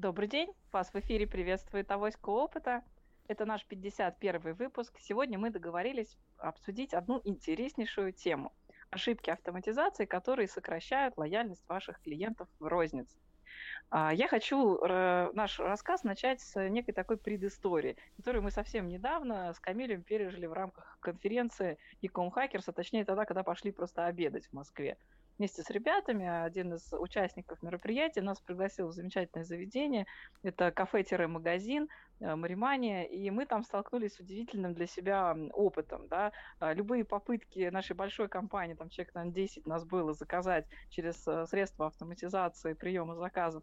Добрый день, вас в эфире приветствует Авоська Опыта. Это наш 51 выпуск. Сегодня мы договорились обсудить одну интереснейшую тему. Ошибки автоматизации, которые сокращают лояльность ваших клиентов в рознице. А, я хочу э, наш рассказ начать с некой такой предыстории, которую мы совсем недавно с Камилем пережили в рамках конференции Ecom Hackers, а точнее тогда, когда пошли просто обедать в Москве вместе с ребятами. Один из участников мероприятия нас пригласил в замечательное заведение. Это кафе-магазин э, Маримания. И мы там столкнулись с удивительным для себя опытом. Да? А, любые попытки нашей большой компании, там человек, наверное, 10 нас было, заказать через э, средства автоматизации приема заказов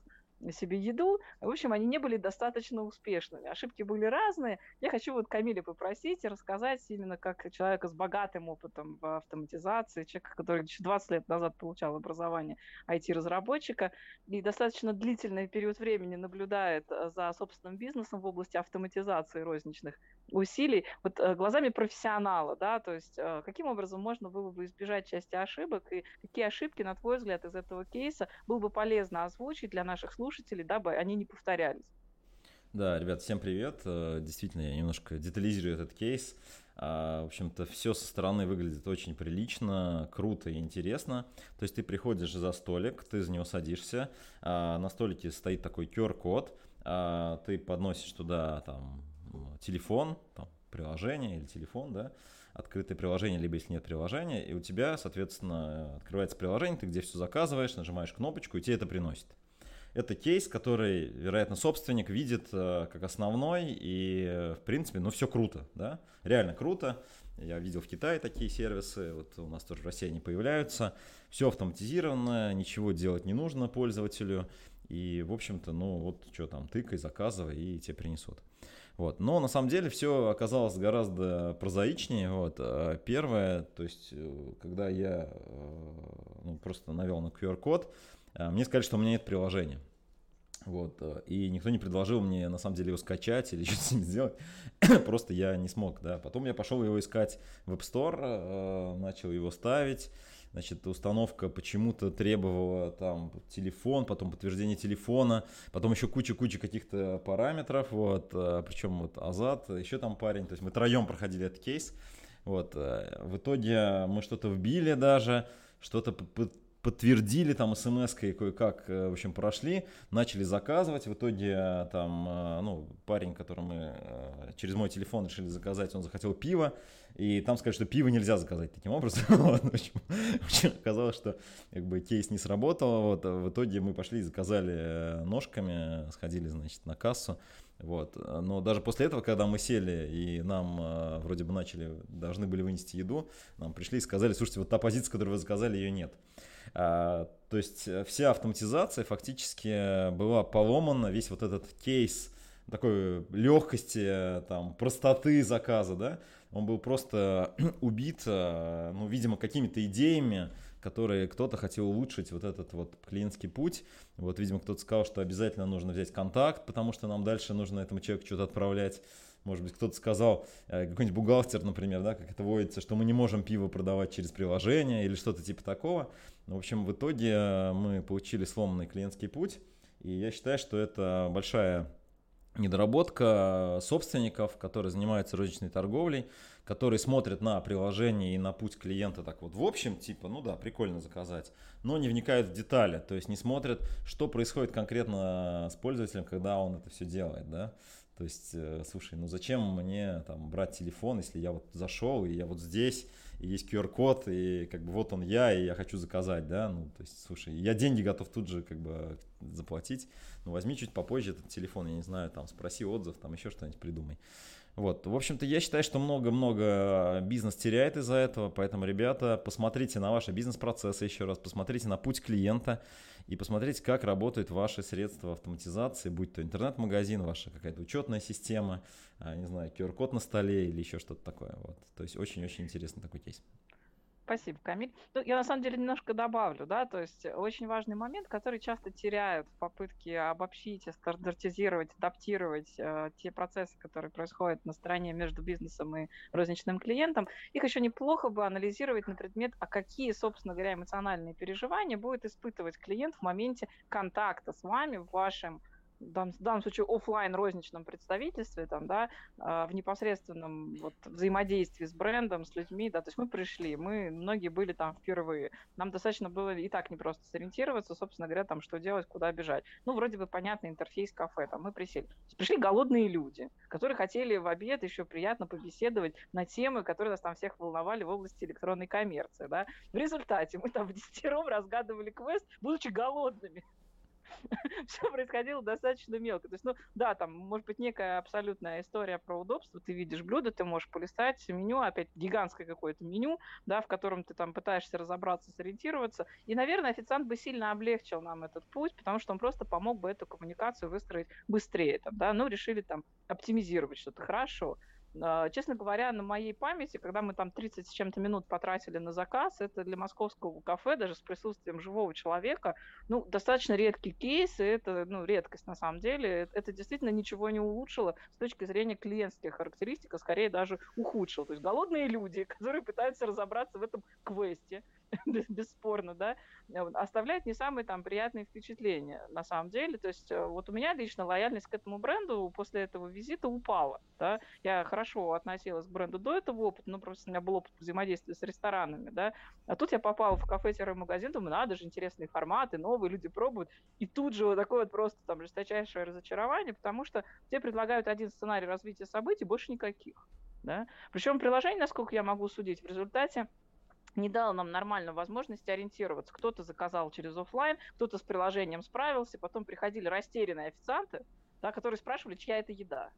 себе еду. В общем, они не были достаточно успешными. Ошибки были разные. Я хочу вот Камиля попросить и рассказать именно как человека с богатым опытом в автоматизации, человека, который еще 20 лет назад получал образование IT-разработчика и достаточно длительный период времени наблюдает э, за собственным бизнесом в области автоматизации розничных усилий, вот э, глазами профессионала, да, то есть э, каким образом можно было бы избежать части ошибок и какие ошибки, на твой взгляд, из этого кейса было бы полезно озвучить для наших слушателей, дабы они не повторялись. Да, ребят, всем привет. Э, действительно, я немножко детализирую этот кейс. А, в общем-то, все со стороны выглядит очень прилично, круто и интересно. То есть ты приходишь за столик, ты за него садишься, а, на столике стоит такой QR-код, а, ты подносишь туда там телефон, там, приложение или телефон, да, открытое приложение, либо если нет приложения, и у тебя, соответственно, открывается приложение, ты где все заказываешь, нажимаешь кнопочку, и тебе это приносит это кейс, который, вероятно, собственник видит э, как основной, и, в принципе, ну, все круто, да, реально круто. Я видел в Китае такие сервисы, вот у нас тоже в России они появляются. Все автоматизировано, ничего делать не нужно пользователю. И, в общем-то, ну вот что там, тыкай, заказывай, и тебе принесут. Вот. Но на самом деле все оказалось гораздо прозаичнее. Вот. А первое, то есть, э, когда я э, ну, просто навел на QR-код, э, мне сказали, что у меня нет приложения. Вот, и никто не предложил мне на самом деле его скачать или что-то с ним сделать. Просто я не смог, да. Потом я пошел его искать в App Store, начал его ставить. Значит, установка почему-то требовала там телефон, потом подтверждение телефона, потом еще куча-куча каких-то параметров, вот, э, причем вот Азат, еще там парень, то есть мы троем проходили этот кейс, вот, э, в итоге мы что-то вбили даже, что-то подтвердили там смс-кой кое-как, э, в общем, прошли, начали заказывать, в итоге э, там, э, ну, парень, который мы через мой телефон решили заказать, он захотел пиво, и там сказали, что пиво нельзя заказать таким образом, вот, в, общем, в общем, оказалось, что как бы кейс не сработал, вот, в итоге мы пошли и заказали ножками, сходили, значит, на кассу, вот. Но даже после этого, когда мы сели и нам э, вроде бы начали, должны были вынести еду, нам пришли и сказали, слушайте, вот та позиция, которую вы заказали, ее нет. А, то есть э, вся автоматизация фактически была поломана, весь вот этот кейс такой легкости, там, простоты заказа, да, он был просто убит, э, ну, видимо, какими-то идеями, которые кто-то хотел улучшить вот этот вот клиентский путь. Вот, видимо, кто-то сказал, что обязательно нужно взять контакт, потому что нам дальше нужно этому человеку что-то отправлять. Может быть, кто-то сказал, э, какой-нибудь бухгалтер, например, да, как это водится, что мы не можем пиво продавать через приложение или что-то типа такого. В общем, в итоге э, мы получили сломанный клиентский путь. И я считаю, что это большая недоработка собственников, которые занимаются розничной торговлей, которые смотрят на приложение и на путь клиента так вот в общем, типа, ну да, прикольно заказать, но не вникают в детали, то есть не смотрят, что происходит конкретно с пользователем, когда он это все делает, да. То есть, э, слушай, ну зачем мне там брать телефон, если я вот зашел, и я вот здесь, и есть QR-код, и как бы вот он я, и я хочу заказать, да, ну, то есть, слушай, я деньги готов тут же как бы заплатить, ну, возьми чуть попозже этот телефон, я не знаю, там, спроси отзыв, там, еще что-нибудь придумай. Вот, в общем-то, я считаю, что много-много бизнес теряет из-за этого, поэтому, ребята, посмотрите на ваши бизнес-процессы еще раз, посмотрите на путь клиента и посмотрите, как работают ваши средства автоматизации, будь то интернет-магазин, ваша какая-то учетная система, а, не знаю, QR-код на столе или еще что-то такое. Вот. То есть очень-очень интересный такой кейс. Спасибо, Камиль. Ну, я на самом деле немножко добавлю, да, то есть очень важный момент, который часто теряют в попытке обобщить, стандартизировать, адаптировать э, те процессы, которые происходят на стороне между бизнесом и розничным клиентом. Их еще неплохо бы анализировать на предмет, а какие, собственно говоря, эмоциональные переживания будет испытывать клиент в моменте контакта с вами в вашем данном, в данном случае офлайн розничном представительстве, там, да, а, в непосредственном вот, взаимодействии с брендом, с людьми, да, то есть мы пришли, мы, многие были там впервые, нам достаточно было и так не просто сориентироваться, собственно говоря, там, что делать, куда бежать. Ну, вроде бы понятный интерфейс кафе, там, мы присели. Пришли голодные люди, которые хотели в обед еще приятно побеседовать на темы, которые нас там всех волновали в области электронной коммерции, да. В результате мы там в десятером разгадывали квест, будучи голодными. все происходило достаточно мелко. То есть, ну, да, там может быть некая абсолютная история про удобство. Ты видишь блюдо, ты можешь полистать меню, опять гигантское какое-то меню, да, в котором ты там пытаешься разобраться, сориентироваться. И, наверное, официант бы сильно облегчил нам этот путь, потому что он просто помог бы эту коммуникацию выстроить быстрее. Там, да, ну, решили там оптимизировать что-то хорошо. А, честно говоря, на моей памяти, когда мы там 30 с чем-то минут потратили на заказ, это для московского кафе, даже с присутствием живого человека, ну, достаточно редкий кейс, и это, ну, редкость на самом деле. Это действительно ничего не улучшило с точки зрения клиентских характеристик, а скорее даже ухудшило. То есть голодные люди, которые пытаются разобраться в этом квесте, бесспорно, да, оставляет не самые там приятные впечатления на самом деле. То есть э, вот у меня лично лояльность к этому бренду после этого визита упала. Да? Я хорошо относилась к бренду до этого опыта, но просто у меня был опыт взаимодействия с ресторанами, да. А тут я попала в кафе-магазин, думаю, надо же, интересные форматы, новые люди пробуют. И тут же вот такое вот просто там жесточайшее разочарование, потому что тебе предлагают один сценарий развития событий, больше никаких. Да? Причем приложение, насколько я могу судить, в результате не дало нам нормально возможности ориентироваться. Кто-то заказал через офлайн, кто-то с приложением справился, потом приходили растерянные официанты, да, которые спрашивали, чья это еда.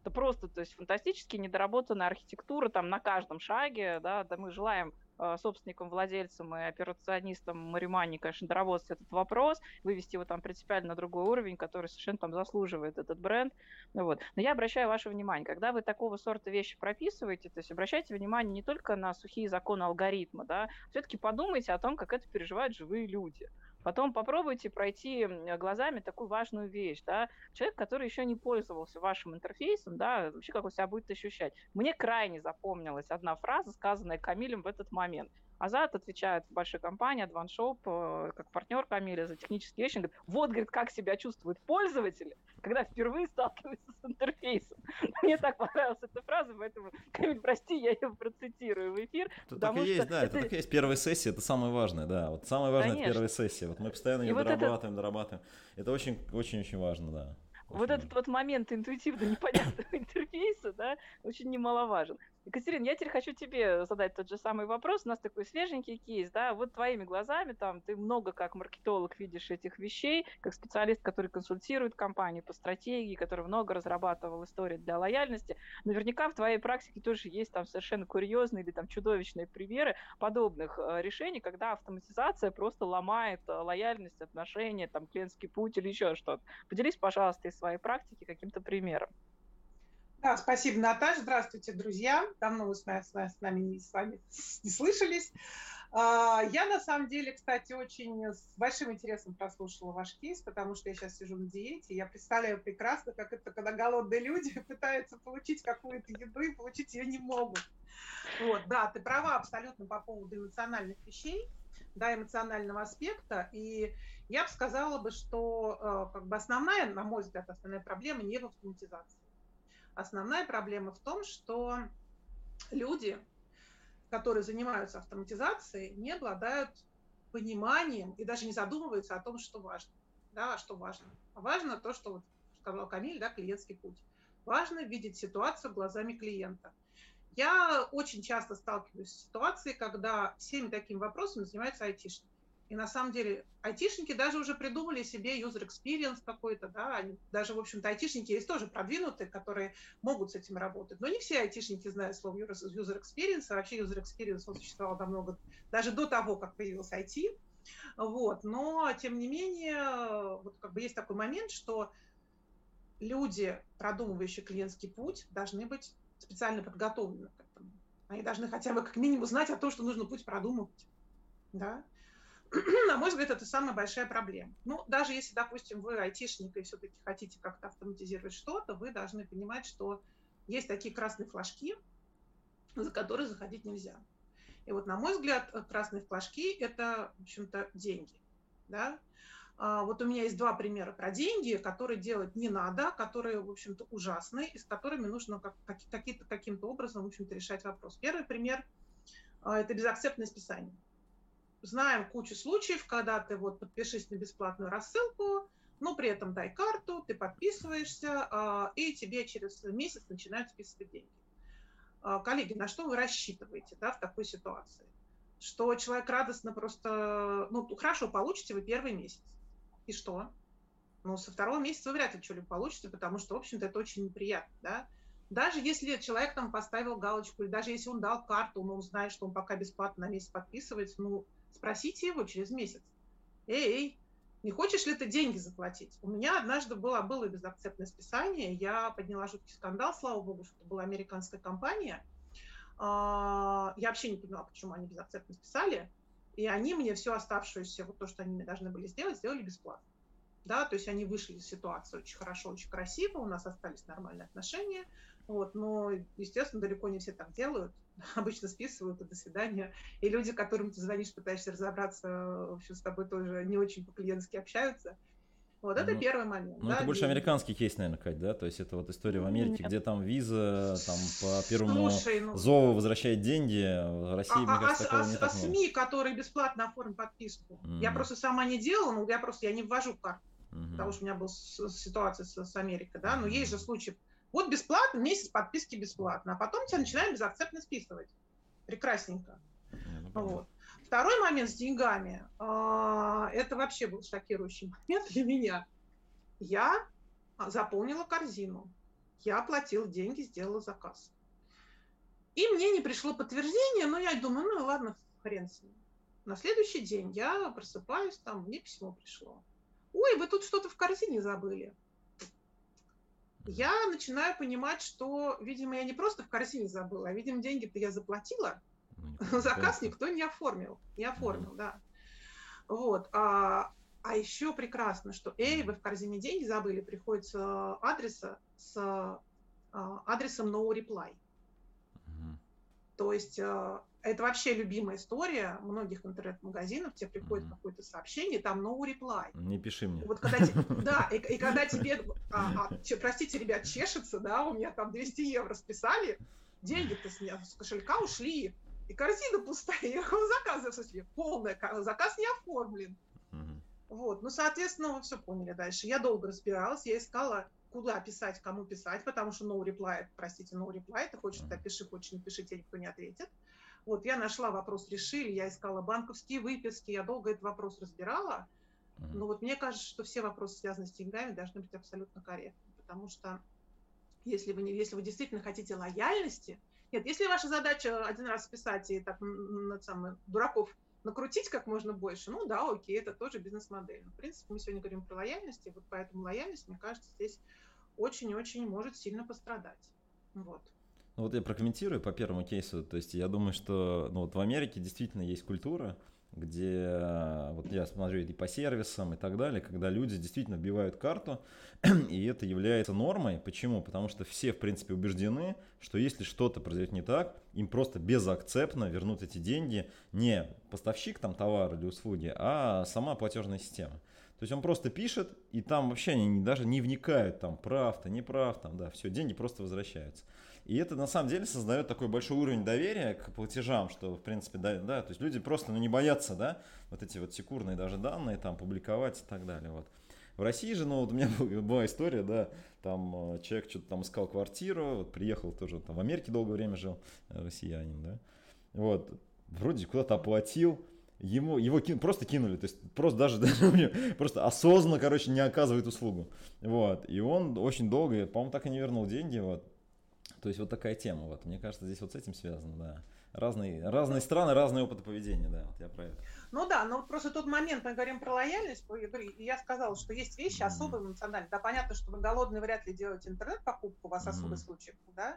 Это просто, то есть фантастически недоработанная архитектура там на каждом шаге, да, да мы желаем собственникам, владельцам и операционистам Маримани, конечно, доработать этот вопрос, вывести его там принципиально на другой уровень, который совершенно там заслуживает этот бренд. Ну, вот. Но я обращаю ваше внимание, когда вы такого сорта вещи прописываете, то есть обращайте внимание не только на сухие законы алгоритма, да, все-таки подумайте о том, как это переживают живые люди. Потом попробуйте пройти глазами такую важную вещь, да, человек, который еще не пользовался вашим интерфейсом, да, вообще как он себя будет ощущать. Мне крайне запомнилась одна фраза, сказанная Камилем в этот момент – Азат отвечает в большой компании, AdvanShop, э, как партнер Камиля за технические вещи, говорит, вот, говорит, как себя чувствуют пользователи, когда впервые сталкиваются с интерфейсом. Мне так понравилась эта фраза, поэтому, Камиль, прости, я ее процитирую в эфир. Это так и есть, да, это... это так и есть первая сессия, это самое важное, да, вот самое важное Конечно. это первая сессия, вот мы постоянно ее дорабатываем, это... дорабатываем, это очень-очень-очень важно, да. Вот этот вот момент интуитивно непонятного интерфейса, да, очень немаловажен. Екатерина, я теперь хочу тебе задать тот же самый вопрос. У нас такой свеженький кейс, да, вот твоими глазами, там, ты много как маркетолог видишь этих вещей, как специалист, который консультирует компании по стратегии, который много разрабатывал истории для лояльности. Наверняка в твоей практике тоже есть там совершенно курьезные или там чудовищные примеры подобных э, решений, когда автоматизация просто ломает э, лояльность, отношения, там, клиентский путь или еще что-то. Поделись, пожалуйста, из своей практики каким-то примером. Да, спасибо, Наташа. Здравствуйте, друзья. Давно вы с нами, с нами не, с вами не слышались. А, я, на самом деле, кстати, очень с большим интересом прослушала ваш кейс, потому что я сейчас сижу на диете. Я представляю прекрасно, как это, когда голодные люди пытаются получить какую-то еду и получить ее не могут. Вот, да, ты права абсолютно по поводу эмоциональных вещей, да, эмоционального аспекта. И я бы сказала бы, что э, как бы основная, на мой взгляд, основная проблема не в автоматизации. Основная проблема в том, что люди, которые занимаются автоматизацией, не обладают пониманием и даже не задумываются о том, что важно. Да, а что важно? Важно то, что вот сказал Камиль, да, клиентский путь. Важно видеть ситуацию глазами клиента. Я очень часто сталкиваюсь с ситуацией, когда всеми такими вопросами занимаются айтишники. И на самом деле айтишники даже уже придумали себе user experience какой-то, да, они, даже, в общем-то, айтишники есть тоже продвинутые, которые могут с этим работать. Но не все айтишники знают слово user experience, а вообще user experience он существовал намного, даже до того, как появился IT. Вот. Но, тем не менее, вот как бы есть такой момент, что люди, продумывающие клиентский путь, должны быть специально подготовлены к этому. Они должны хотя бы как минимум знать о том, что нужно путь продумывать. Да? на мой взгляд, это самая большая проблема. Ну, даже если, допустим, вы айтишник и все-таки хотите как-то автоматизировать что-то, вы должны понимать, что есть такие красные флажки, за которые заходить нельзя. И вот, на мой взгляд, красные флажки – это, в общем-то, деньги. Да? А, вот у меня есть два примера про деньги, которые делать не надо, которые, в общем-то, ужасны, и с которыми нужно как, каким-то, образом, в общем-то, решать вопрос. Первый пример а, – это безакцептное списание. Знаем кучу случаев, когда ты вот подпишись на бесплатную рассылку, но при этом дай карту, ты подписываешься, а, и тебе через месяц начинают списывать деньги. Коллеги, на что вы рассчитываете да, в такой ситуации? Что человек радостно просто, ну, хорошо, получите вы первый месяц и что? Ну, со второго месяца вы вряд ли что-либо получите, потому что, в общем-то, это очень неприятно, да? Даже если человек там поставил галочку, или даже если он дал карту, но он знает, что он пока бесплатно на месяц подписывается, ну, спросите его через месяц. Эй, не хочешь ли ты деньги заплатить? У меня однажды было, было безакцептное списание, я подняла жуткий скандал, слава богу, что это была американская компания. А, я вообще не поняла, почему они безакцептно списали. И они мне все оставшееся, вот то, что они мне должны были сделать, сделали бесплатно. Да, то есть они вышли из ситуации очень хорошо, очень красиво, у нас остались нормальные отношения, вот, но, естественно, далеко не все так делают, обычно списывают, и до свидания. И люди, которым ты звонишь, пытаешься разобраться, в общем, с тобой тоже не очень по-клиентски общаются, вот это ну, первый момент. Ну, да, это больше американский кейс, наверное, Кать, да? То есть это вот история в Америке, Нет. где там виза, там по первому Слушай, ну... зову возвращает деньги, в России, а, мне кажется, а, такого а, не а, так а СМИ, которые бесплатно оформят подписку, mm. я просто сама не делала, но я просто, я не ввожу карту, mm-hmm. потому что у меня была ситуация с, с Америкой, да, но mm-hmm. есть же случаи, вот бесплатно, месяц подписки бесплатно, а потом тебя начинаем безакцептно списывать. Прекрасненько. Mm-hmm. Вот. Второй момент с деньгами, а, это вообще был шокирующий момент для меня. Я заполнила корзину, я оплатила деньги, сделала заказ. И мне не пришло подтверждение, но я думаю, ну ладно, хрен с ним. На следующий день я просыпаюсь, там мне письмо пришло. Ой, вы тут что-то в корзине забыли. Я начинаю понимать, что, видимо, я не просто в корзине забыла, а, видимо, деньги-то я заплатила, ну, заказ никто не оформил, не оформил, да. Вот. А, а еще прекрасно, что, эй, вы в корзине деньги забыли, приходит с адреса с а, адресом no reply. То есть а, это вообще любимая история многих интернет-магазинов. Тебе приходит mm-hmm. какое-то сообщение, там no reply. Не пиши мне. Вот когда, да, и, и когда тебе, а, а, простите, ребят, чешется, да, у меня там 200 евро списали, деньги-то с, с кошелька ушли, и корзина пустая, я заказываю, в смысле, полная, заказ не оформлен. Вот, ну, соответственно, вы все поняли дальше. Я долго разбиралась, я искала, куда писать, кому писать, потому что no reply, простите, no reply, ты хочешь, ты пиши, хочешь, не пиши, тебе никто не ответит. Вот, я нашла вопрос, решили, я искала банковские выписки, я долго этот вопрос разбирала, но вот мне кажется, что все вопросы, связанные с деньгами, должны быть абсолютно корректны, потому что если вы, не, если вы действительно хотите лояльности, нет, если ваша задача один раз списать и так над самый, дураков накрутить как можно больше, ну да, окей, это тоже бизнес-модель. Но, в принципе, мы сегодня говорим про лояльность, и вот поэтому лояльность, мне кажется, здесь очень-очень может сильно пострадать. Вот. Ну вот я прокомментирую по первому кейсу. То есть я думаю, что ну, вот в Америке действительно есть культура, где вот я смотрю и по сервисам и так далее, когда люди действительно вбивают карту, и это является нормой. Почему? Потому что все, в принципе, убеждены, что если что-то произойдет не так, им просто безакцептно вернут эти деньги не поставщик там товара или услуги, а сама платежная система. То есть он просто пишет, и там вообще они даже не вникают, там, прав-то, не прав, там, да, все, деньги просто возвращаются. И это на самом деле создает такой большой уровень доверия к платежам, что, в принципе, да, да то есть люди просто ну, не боятся, да, вот эти вот секурные даже данные там публиковать и так далее, вот. В России же, ну, вот у меня была история, да, там э, человек что-то там искал квартиру, вот приехал тоже, там в Америке долгое время жил, э, россиянин, да, вот, вроде куда-то оплатил, ему, его кин, просто кинули, то есть просто даже, даже просто осознанно, короче, не оказывает услугу, вот, и он очень долго, по-моему, так и не вернул деньги, вот, то есть вот такая тема. Вот. Мне кажется, здесь вот с этим связано, да. Разные, разные страны, разные опыты поведения, да, вот я про это. Ну да, но вот просто тот момент, мы говорим про лояльность, и я сказала, что есть вещи mm-hmm. особо эмоциональные. Да, понятно, что вы голодный вряд ли делаете интернет-покупку, у вас mm-hmm. особый случай, да,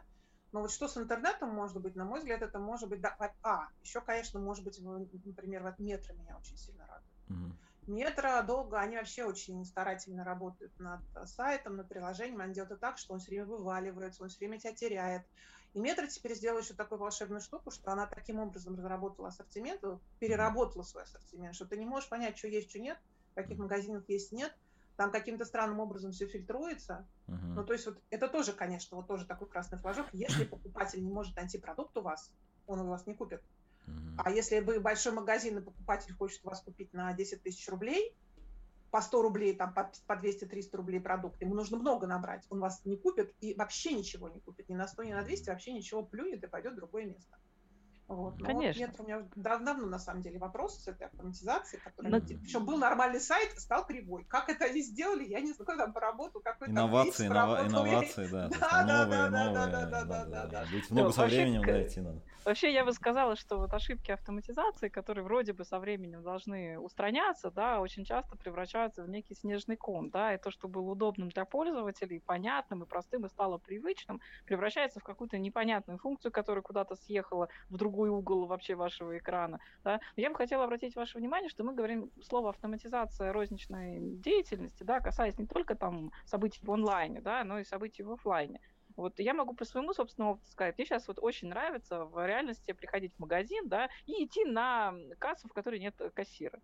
но вот что с интернетом может быть, на мой взгляд, это может быть, да, а, еще, конечно, может быть, например, вот метро меня очень сильно радует. Mm-hmm. Метро долго, они вообще очень старательно работают над сайтом, над приложением. Они делают это так, что он все время вываливается, он все время тебя теряет. И Метро теперь сделал еще такую волшебную штуку, что она таким образом разработала ассортимент, переработала свой ассортимент, что ты не можешь понять, что есть, что нет, каких магазинов есть, нет. Там каким-то странным образом все фильтруется. Uh-huh. Ну, то есть вот это тоже, конечно, вот тоже такой красный флажок. Если покупатель не может найти продукт у вас, он у вас не купит. А если вы большой магазин и покупатель хочет вас купить на 10 тысяч рублей, по 100 рублей, там, по, по 200-300 рублей продукт, ему нужно много набрать, он вас не купит и вообще ничего не купит, ни на 100, ни на 200, вообще ничего плюнет и пойдет в другое место. Вот. Но Конечно. Вот нет, у меня давно, на самом деле, вопрос с этой автоматизацией, который, Но... причем был нормальный сайт, стал кривой. Как это они сделали, я не знаю, там поработал, какой инновации, там иннова- инновации, да, да, да, новые, да, новые, да, да, да, да, да, Быть много со временем найти надо. Вообще, я бы сказала, что вот ошибки автоматизации, которые вроде бы со временем должны устраняться, да, очень часто превращаются в некий снежный ком, да, и то, что было удобным для пользователей, понятным и простым, и стало привычным, превращается в какую-то непонятную функцию, которая куда-то съехала в другой угол вообще вашего экрана, да. Я бы хотела обратить ваше внимание, что мы говорим слово автоматизация розничной деятельности, да, касаясь не только там событий в онлайне, да, но и событий в офлайне. Вот я могу по своему собственному опыту сказать, мне сейчас вот очень нравится в реальности приходить в магазин, да, и идти на кассу, в которой нет кассира.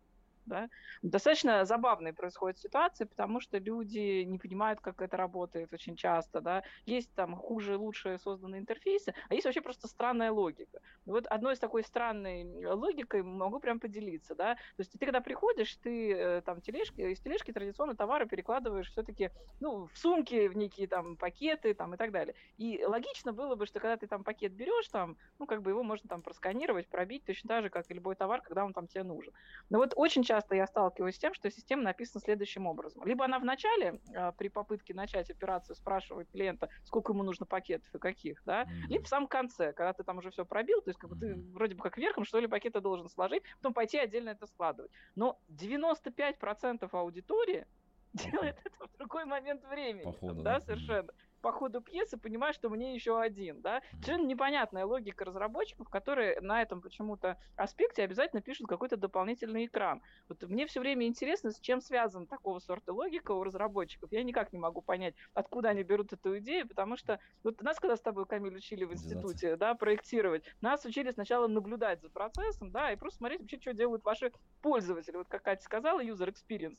Да? Достаточно забавные происходят ситуации, потому что люди не понимают, как это работает очень часто. Да? Есть там хуже, лучше созданные интерфейсы, а есть вообще просто странная логика. Вот одной из такой странной логикой могу прям поделиться. Да? То есть ты когда приходишь, ты э, там тележки, из тележки традиционно товары перекладываешь все-таки ну, в сумки, в некие там пакеты там, и так далее. И логично было бы, что когда ты там пакет берешь, там, ну как бы его можно там просканировать, пробить точно так же, как и любой товар, когда он там тебе нужен. Но вот очень часто часто я сталкиваюсь с тем, что система написана следующим образом. Либо она вначале э, при попытке начать операцию спрашивает клиента, сколько ему нужно пакетов и каких, да, mm-hmm. либо в самом конце, когда ты там уже все пробил, то есть как бы mm-hmm. ты вроде бы как верхом что ли пакеты должен сложить, потом пойти отдельно это складывать. Но 95% аудитории делает это в другой момент времени. Походу, да, да, совершенно по ходу пьесы понимаю, что мне еще один, да. Совершенно непонятная логика разработчиков, которые на этом почему-то аспекте обязательно пишут какой-то дополнительный экран. Вот мне все время интересно, с чем связана такого сорта логика у разработчиков. Я никак не могу понять, откуда они берут эту идею, потому что вот нас, когда с тобой, Камиль, учили в институте, да, проектировать, нас учили сначала наблюдать за процессом, да, и просто смотреть вообще, что делают ваши пользователи. Вот как Катя сказала, user experience.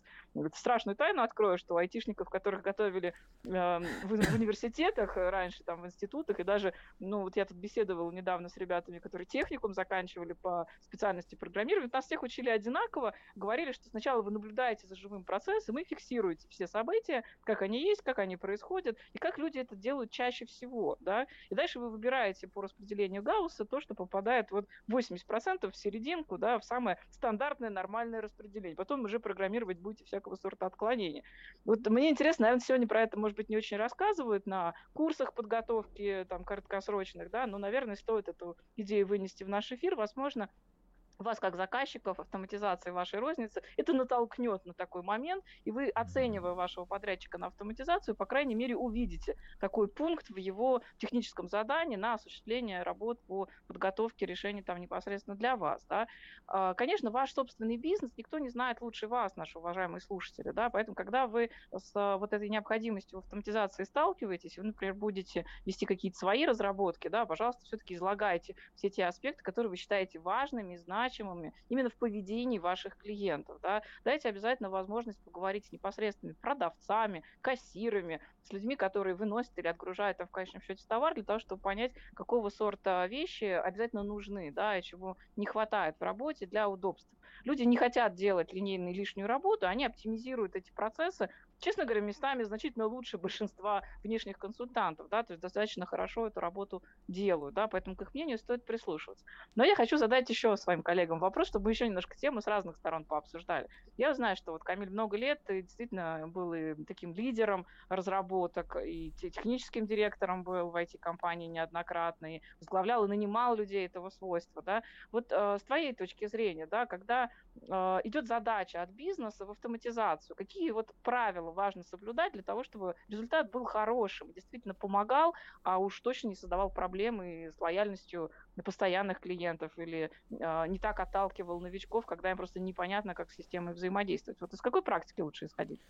Страшную тайну открою, что айтишников, которых готовили э, в, в университете, университетах э, раньше, там, в институтах, и даже, ну, вот я тут беседовала недавно с ребятами, которые техникум заканчивали по специальности программирования, нас всех учили одинаково, говорили, что сначала вы наблюдаете за живым процессом и фиксируете все события, как они есть, как они происходят, и как люди это делают чаще всего, да, и дальше вы выбираете по распределению Гаусса то, что попадает вот 80% в серединку, да, в самое стандартное нормальное распределение. Потом уже программировать будете всякого сорта отклонения. Вот мне интересно, наверное, сегодня про это, может быть, не очень рассказывают, на курсах подготовки там, краткосрочных, да, но, наверное, стоит эту идею вынести в наш эфир. Возможно, вас как заказчиков автоматизации вашей розницы, это натолкнет на такой момент, и вы, оценивая вашего подрядчика на автоматизацию, по крайней мере, увидите такой пункт в его техническом задании на осуществление работ по подготовке решений там непосредственно для вас. Да. А, конечно, ваш собственный бизнес никто не знает лучше вас, наши уважаемые слушатели, да, поэтому, когда вы с вот этой необходимостью автоматизации сталкиваетесь, вы, например, будете вести какие-то свои разработки, да, пожалуйста, все-таки излагайте все те аспекты, которые вы считаете важными, знаете, значимыми именно в поведении ваших клиентов. Да? Дайте обязательно возможность поговорить с непосредственными продавцами, кассирами, с людьми, которые выносят или отгружают а в конечном счете товар, для того, чтобы понять, какого сорта вещи обязательно нужны, да, и чего не хватает в работе для удобства. Люди не хотят делать линейную лишнюю работу, они оптимизируют эти процессы честно говоря, местами значительно лучше большинства внешних консультантов, да, то есть достаточно хорошо эту работу делают, да, поэтому к их мнению стоит прислушиваться. Но я хочу задать еще своим коллегам вопрос, чтобы еще немножко тему с разных сторон пообсуждали. Я знаю, что вот Камиль много лет действительно был и таким лидером разработок, и техническим директором был в IT-компании неоднократно, и возглавлял и нанимал людей этого свойства, да. Вот э, с твоей точки зрения, да, когда э, идет задача от бизнеса в автоматизацию, какие вот правила правила важно соблюдать для того, чтобы результат был хорошим, действительно помогал, а уж точно не создавал проблемы с лояльностью постоянных клиентов или э, не так отталкивал новичков, когда им просто непонятно, как с системой взаимодействовать. Вот из какой практики лучше исходить?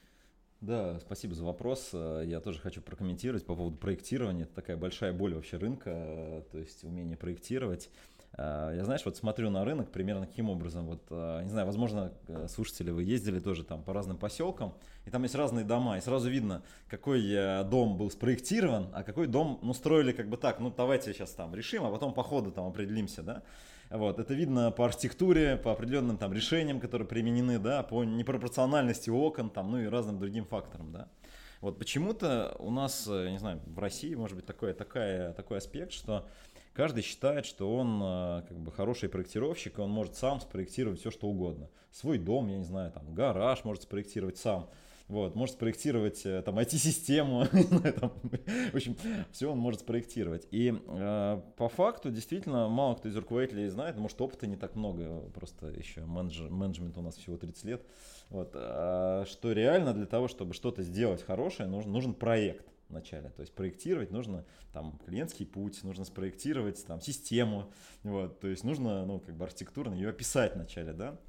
Да, спасибо за вопрос. Я тоже хочу прокомментировать по поводу проектирования. Это такая большая боль вообще рынка, то есть умение проектировать. А, я, знаешь, вот смотрю на рынок примерно каким образом. Вот, а, не знаю, возможно, э, слушатели, вы ездили тоже там по разным поселкам, и там есть разные дома, и сразу видно, какой э, дом был спроектирован, а какой дом, ну, строили как бы так, ну, давайте сейчас там решим, а потом по ходу там определимся, да. Вот, это видно по архитектуре, по определенным там решениям, которые применены, да, по непропорциональности окон, там, ну и разным другим факторам, да. Вот почему-то у нас, э, не знаю, в России, может быть, такой, такая, такой аспект, что каждый считает, что он э, как бы хороший проектировщик, и он может сам спроектировать все, что угодно. Свой дом, я не знаю, там, гараж может спроектировать сам. Вот, может спроектировать э, там IT-систему, в общем, все он может спроектировать. И э, по факту, действительно, мало кто из руководителей знает, может, опыта не так много, просто еще менедж, менеджмент у нас всего 30 лет, вот, э, что реально для того, чтобы что-то сделать хорошее, нужен, нужен проект вначале. То есть проектировать нужно там клиентский путь, нужно спроектировать там систему, вот, то есть нужно, ну, как бы архитектурно ее описать вначале, да.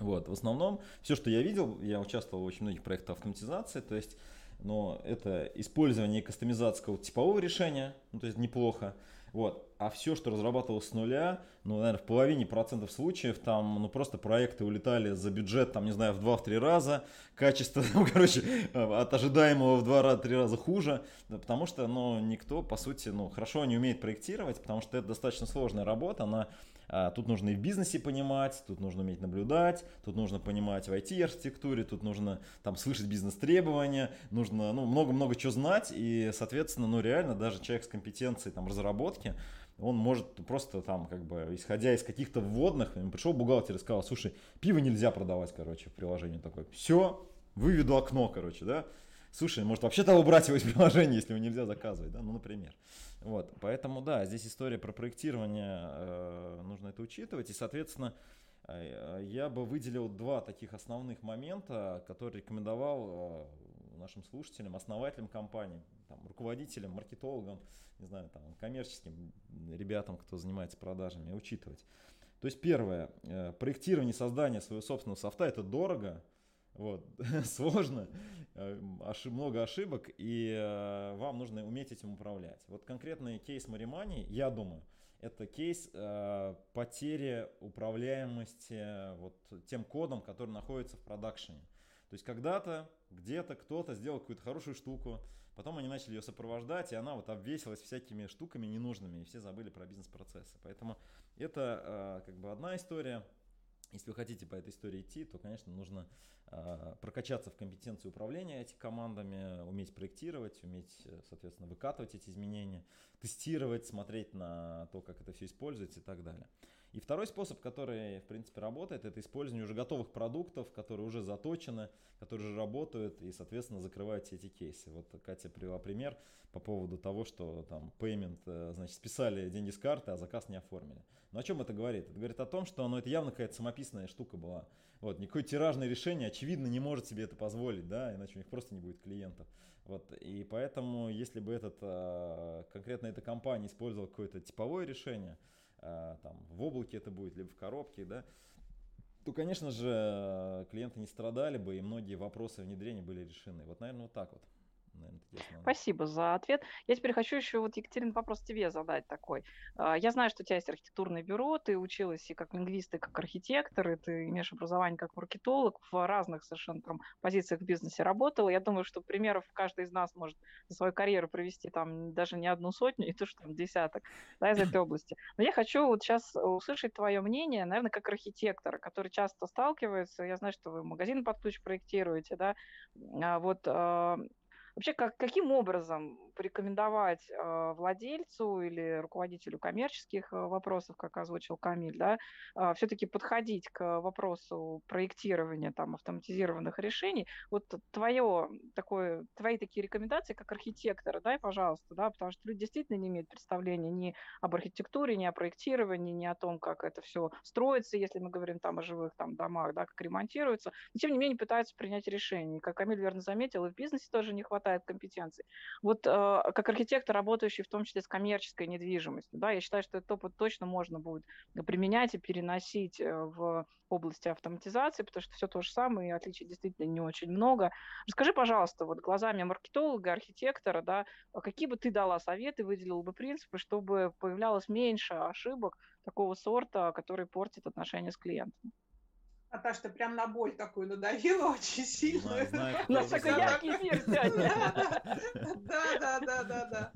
Вот, в основном, все, что я видел, я участвовал в очень многих проектах автоматизации, то есть, но это использование кастомизации типового решения, ну, то есть неплохо, вот. А все, что разрабатывалось с нуля, ну, наверное, в половине процентов случаев там, ну, просто проекты улетали за бюджет, там, не знаю, в 2-3 раза, качество, там, короче, от ожидаемого в 2-3 раза хуже, потому что, ну, никто, по сути, ну, хорошо не умеет проектировать, потому что это достаточно сложная работа, она а, тут нужно и в бизнесе понимать, тут нужно уметь наблюдать, тут нужно понимать в IT-архитектуре, тут нужно там слышать бизнес-требования, нужно ну, много-много чего знать, и, соответственно, ну реально даже человек с компетенцией там разработки, он может просто там, как бы, исходя из каких-то вводных, пришел бухгалтер и сказал, слушай, пиво нельзя продавать, короче, в приложении такое. Все, выведу окно, короче, да. Слушай, может вообще-то убрать его из приложения, если его нельзя заказывать, да, ну, например. Вот, поэтому, да, здесь история про проектирование, э, нужно это учитывать, и, соответственно, э, я бы выделил два таких основных момента, которые рекомендовал э, нашим слушателям, основателям компании, там, руководителям, маркетологам, не знаю, там, коммерческим ребятам, кто занимается продажами, учитывать. То есть первое, проектирование, создание своего собственного софта это дорого, вот, сложно, э, ошиб, много ошибок, и э, вам нужно уметь этим управлять. Вот конкретный кейс Маримани, я думаю, это кейс э, потери управляемости вот тем кодом, который находится в продакшене. То есть когда-то, где-то кто-то сделал какую-то хорошую штуку, потом они начали ее сопровождать, и она вот обвесилась всякими штуками ненужными, и все забыли про бизнес-процессы. Поэтому это э, как бы одна история. Если вы хотите по этой истории идти, то, конечно, нужно э, прокачаться в компетенции управления этими командами, уметь проектировать, уметь, э, соответственно, выкатывать эти изменения, тестировать, смотреть на то, как это все используется и так далее. И второй способ, который, в принципе, работает, это использование уже готовых продуктов, которые уже заточены, которые уже работают и, соответственно, закрывают все эти кейсы. Вот Катя привела пример по поводу того, что там payment, э, значит, списали деньги с карты, а заказ не оформили. Но о чем это говорит? Это говорит о том, что ну, это явно какая-то самописная штука была. Вот, никакое тиражное решение, очевидно, не может себе это позволить, да, иначе у них просто не будет клиентов. Вот, и поэтому, если бы этот, э, конкретно эта компания использовала какое-то типовое решение, там, в облаке это будет, либо в коробке, да, то, конечно же, клиенты не страдали бы, и многие вопросы внедрения были решены. Вот, наверное, вот так вот наверное, Спасибо за ответ. Я теперь хочу еще вот, Екатерина, вопрос тебе задать такой. А, я знаю, что у тебя есть архитектурное бюро, ты училась и как лингвист, и как архитектор, и ты имеешь образование как маркетолог, в разных совершенно там позициях в бизнесе работала. Я думаю, что примеров каждый из нас может за свою карьеру провести там даже не одну сотню, и то, что там десяток да, из этой области. Но я хочу вот сейчас услышать твое мнение, наверное, как архитектора, который часто сталкивается, я знаю, что вы магазин под ключ проектируете, да, а вот а, Вообще, как, каким образом порекомендовать э, владельцу или руководителю коммерческих э, вопросов, как озвучил Камиль, да, э, все-таки подходить к вопросу проектирования там, автоматизированных решений? Вот твое, такое, твои такие рекомендации как архитектора, дай, пожалуйста, да, потому что люди действительно не имеют представления ни об архитектуре, ни о проектировании, ни о том, как это все строится, если мы говорим там о живых там, домах, да, как ремонтируется, но тем не менее пытаются принять решение. Как Камиль верно заметил, и в бизнесе тоже не хватает хватает компетенций. Вот э, как архитектор, работающий в том числе с коммерческой недвижимостью, да, я считаю, что этот опыт точно можно будет применять и переносить э, в области автоматизации, потому что все то же самое, и отличий действительно не очень много. Расскажи, пожалуйста, вот глазами маркетолога, архитектора, да, какие бы ты дала советы, выделила бы принципы, чтобы появлялось меньше ошибок такого сорта, который портит отношения с клиентом? Наташ, ты прям на боль такую надавила очень сильно. У нас такой яркий эфир Да, да, да, да, да.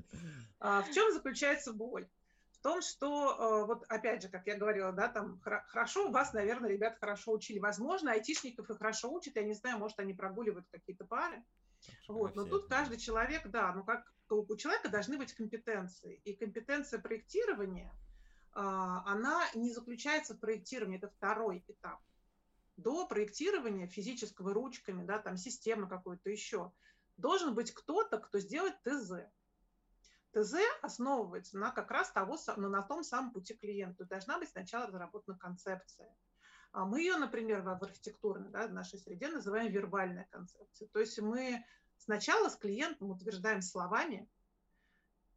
А, в чем заключается боль? В том, что, э, вот опять же, как я говорила, да, там хорошо, вас, наверное, ребята хорошо учили. Возможно, айтишников и хорошо учат, я не знаю, может, они прогуливают какие-то пары. Вот, но тут каждый человек, да, ну как у человека должны быть компетенции. И компетенция проектирования, а, она не заключается в проектировании, это второй этап до проектирования физического ручками, да, там системы какой-то еще, должен быть кто-то, кто сделает ТЗ. ТЗ основывается на как раз того, ну, на том самом пути клиента. Должна быть сначала разработана концепция. А мы ее, например, в архитектурной, да, в нашей среде называем вербальная концепция. То есть мы сначала с клиентом утверждаем словами,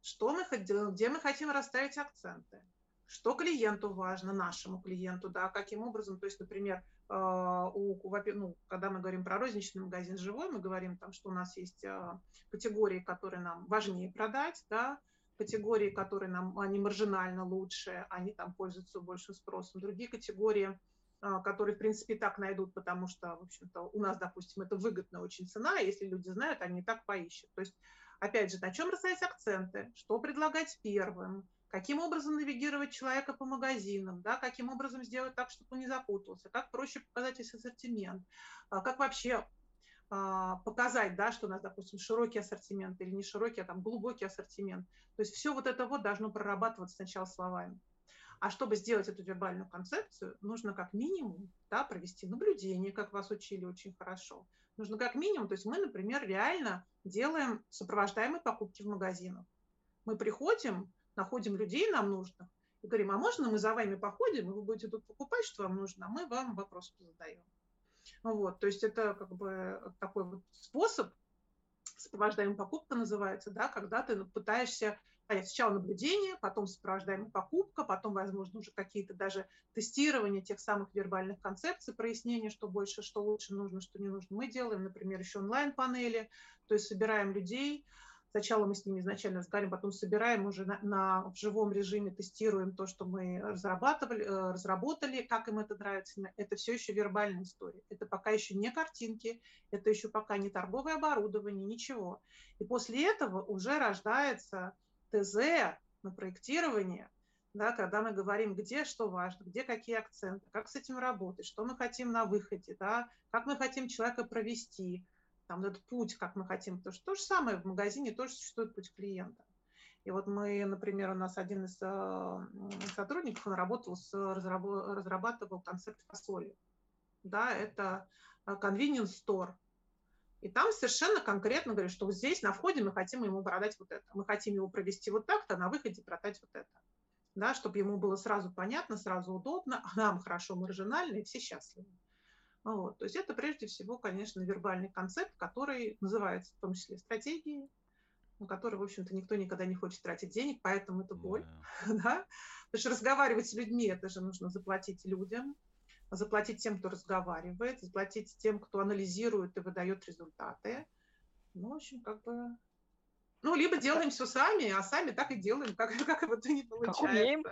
что мы, где мы хотим расставить акценты, что клиенту важно, нашему клиенту, да, каким образом, то есть, например, у, ну, когда мы говорим про розничный магазин живой, мы говорим там, что у нас есть а, категории, которые нам важнее продать, да, категории, которые нам, они маржинально лучше, они там пользуются большим спросом. Другие категории, а, которые, в принципе, и так найдут, потому что, в общем-то, у нас, допустим, это выгодная очень цена, если люди знают, они и так поищут. То есть, опять же, на чем расставить акценты, что предлагать первым, каким образом навигировать человека по магазинам, да, каким образом сделать так, чтобы он не запутался, как проще показать весь ассортимент, а, как вообще а, показать, да, что у нас, допустим, широкий ассортимент или не широкий, а там глубокий ассортимент. То есть все вот это вот должно прорабатываться сначала словами. А чтобы сделать эту вербальную концепцию, нужно как минимум да, провести наблюдение, как вас учили очень хорошо. Нужно как минимум, то есть мы, например, реально делаем сопровождаемые покупки в магазинах. Мы приходим, находим людей нам нужных, и говорим, а можно мы за вами походим, и вы будете тут покупать, что вам нужно, а мы вам вопрос задаем. Вот, то есть это как бы такой вот способ, сопровождаемая покупка называется, да, когда ты пытаешься понять сначала наблюдение, потом сопровождаемая покупка, потом, возможно, уже какие-то даже тестирования тех самых вербальных концепций, прояснение, что больше, что лучше нужно, что не нужно. Мы делаем, например, еще онлайн-панели, то есть собираем людей, Сначала мы с ними изначально разговариваем, потом собираем уже на, на, в живом режиме, тестируем то, что мы разрабатывали, э, разработали, как им это нравится. Это все еще вербальная история. Это пока еще не картинки, это еще пока не торговое оборудование, ничего. И после этого уже рождается ТЗ на проектирование, да, когда мы говорим, где что важно, где какие акценты, как с этим работать, что мы хотим на выходе, да, как мы хотим человека провести, там этот путь, как мы хотим, потому что то же самое в магазине тоже существует путь клиента. И вот мы, например, у нас один из э, сотрудников, он работал с, разрабатывал концепт фасоли. Да, это э, convenience store. И там совершенно конкретно говорят, что вот здесь на входе мы хотим ему продать вот это. Мы хотим его провести вот так-то, а на выходе продать вот это. Да, чтобы ему было сразу понятно, сразу удобно, а нам хорошо маржинально, и все счастливы. Вот. То есть это прежде всего, конечно, вербальный концепт, который называется в том числе стратегией, на который, в общем-то, никто никогда не хочет тратить денег, поэтому это боль. Yeah. да? Потому что разговаривать с людьми, это же нужно заплатить людям, заплатить тем, кто разговаривает, заплатить тем, кто анализирует и выдает результаты. Ну, в общем, как бы ну, либо делаем все сами, а сами так и делаем, как, как вот не получается. Как умеем.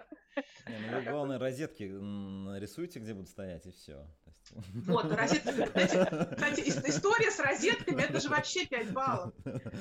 Не, ну вы, главное, розетки нарисуйте, где будут стоять, и все. Вот, розетки. Кстати, история с розетками, это же вообще 5 баллов.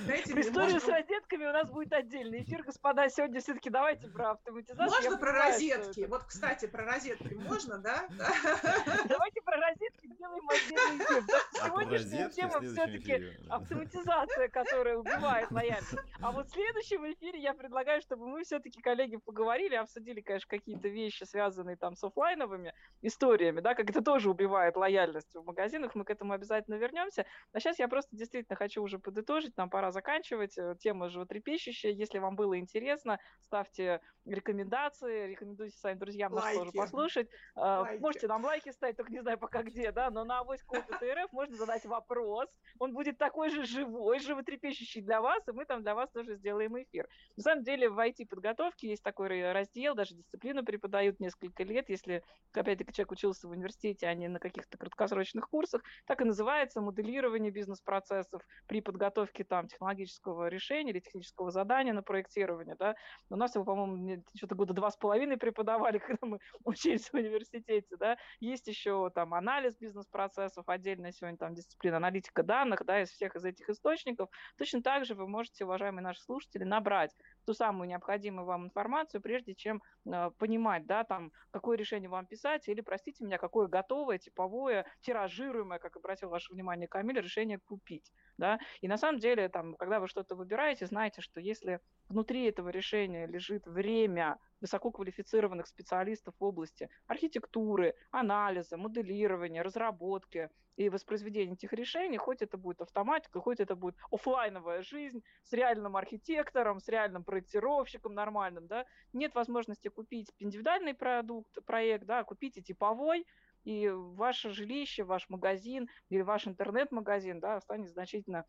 Знаете, история можно... с розетками у нас будет отдельный эфир, господа. Сегодня все-таки давайте про автоматизацию. Можно Я про понимаю, розетки? Вот, кстати, про розетки можно, да? Давайте про розетки сделаем отдельный эфир. А сегодняшняя тема все-таки автоматизация, которая убивает лояльность. А вот в следующем эфире я предлагаю, чтобы мы все-таки, коллеги, поговорили, обсудили, конечно, какие-то вещи, связанные там с офлайновыми историями, да, как это тоже убивает лояльность в магазинах, мы к этому обязательно вернемся. А сейчас я просто действительно хочу уже подытожить, нам пора заканчивать. Э, тема животрепещущая. Если вам было интересно, ставьте рекомендации, рекомендуйте своим друзьям нас тоже послушать. А, лайки. Можете нам лайки ставить, только не знаю пока где, да, но на авось РФ можно задать вопрос, он будет такой же живой, животрепещущий для вас, и мы там для вас тоже сделаем эфир. На самом деле в IT-подготовке есть такой раздел, даже дисциплину преподают несколько лет, если, опять-таки, человек учился в университете, а не на каких-то краткосрочных курсах, так и называется моделирование бизнес-процессов при подготовке там технологического решения или технического задания на проектирование, да. У нас его, по-моему, что-то года два с половиной преподавали, когда мы учились в университете, да. Есть еще там анализ бизнес-процессов, отдельная сегодня там дисциплина аналитика данных, да, из всех из этих источников. Точно так же вы можете, уважаемые наши слушатели, набрать ту самую необходимую вам информацию, прежде чем э, понимать, да, там, какое решение вам писать, или, простите меня, какое готовое, типовое, тиражируемое, как обратил ваше внимание Камиль, решение купить, да. И на самом деле, там, когда вы что-то выбираете, знайте, что если внутри этого решения лежит время высококвалифицированных специалистов в области архитектуры, анализа, моделирования, разработки и воспроизведения этих решений, хоть это будет автоматика, хоть это будет офлайновая жизнь с реальным архитектором, с реальным проектировщиком нормальным, да, нет возможности купить индивидуальный продукт, проект, да, купите типовой, и ваше жилище, ваш магазин или ваш интернет-магазин да, станет значительно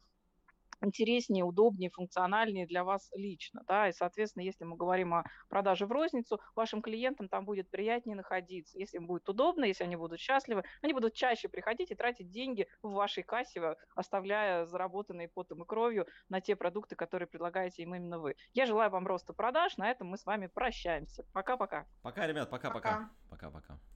интереснее, удобнее, функциональнее для вас лично. Да? И, соответственно, если мы говорим о продаже в розницу, вашим клиентам там будет приятнее находиться. Если им будет удобно, если они будут счастливы, они будут чаще приходить и тратить деньги в вашей кассе, оставляя заработанные потом и кровью на те продукты, которые предлагаете им именно вы. Я желаю вам роста продаж. На этом мы с вами прощаемся. Пока-пока. Пока, ребят, пока-пока. Пока-пока.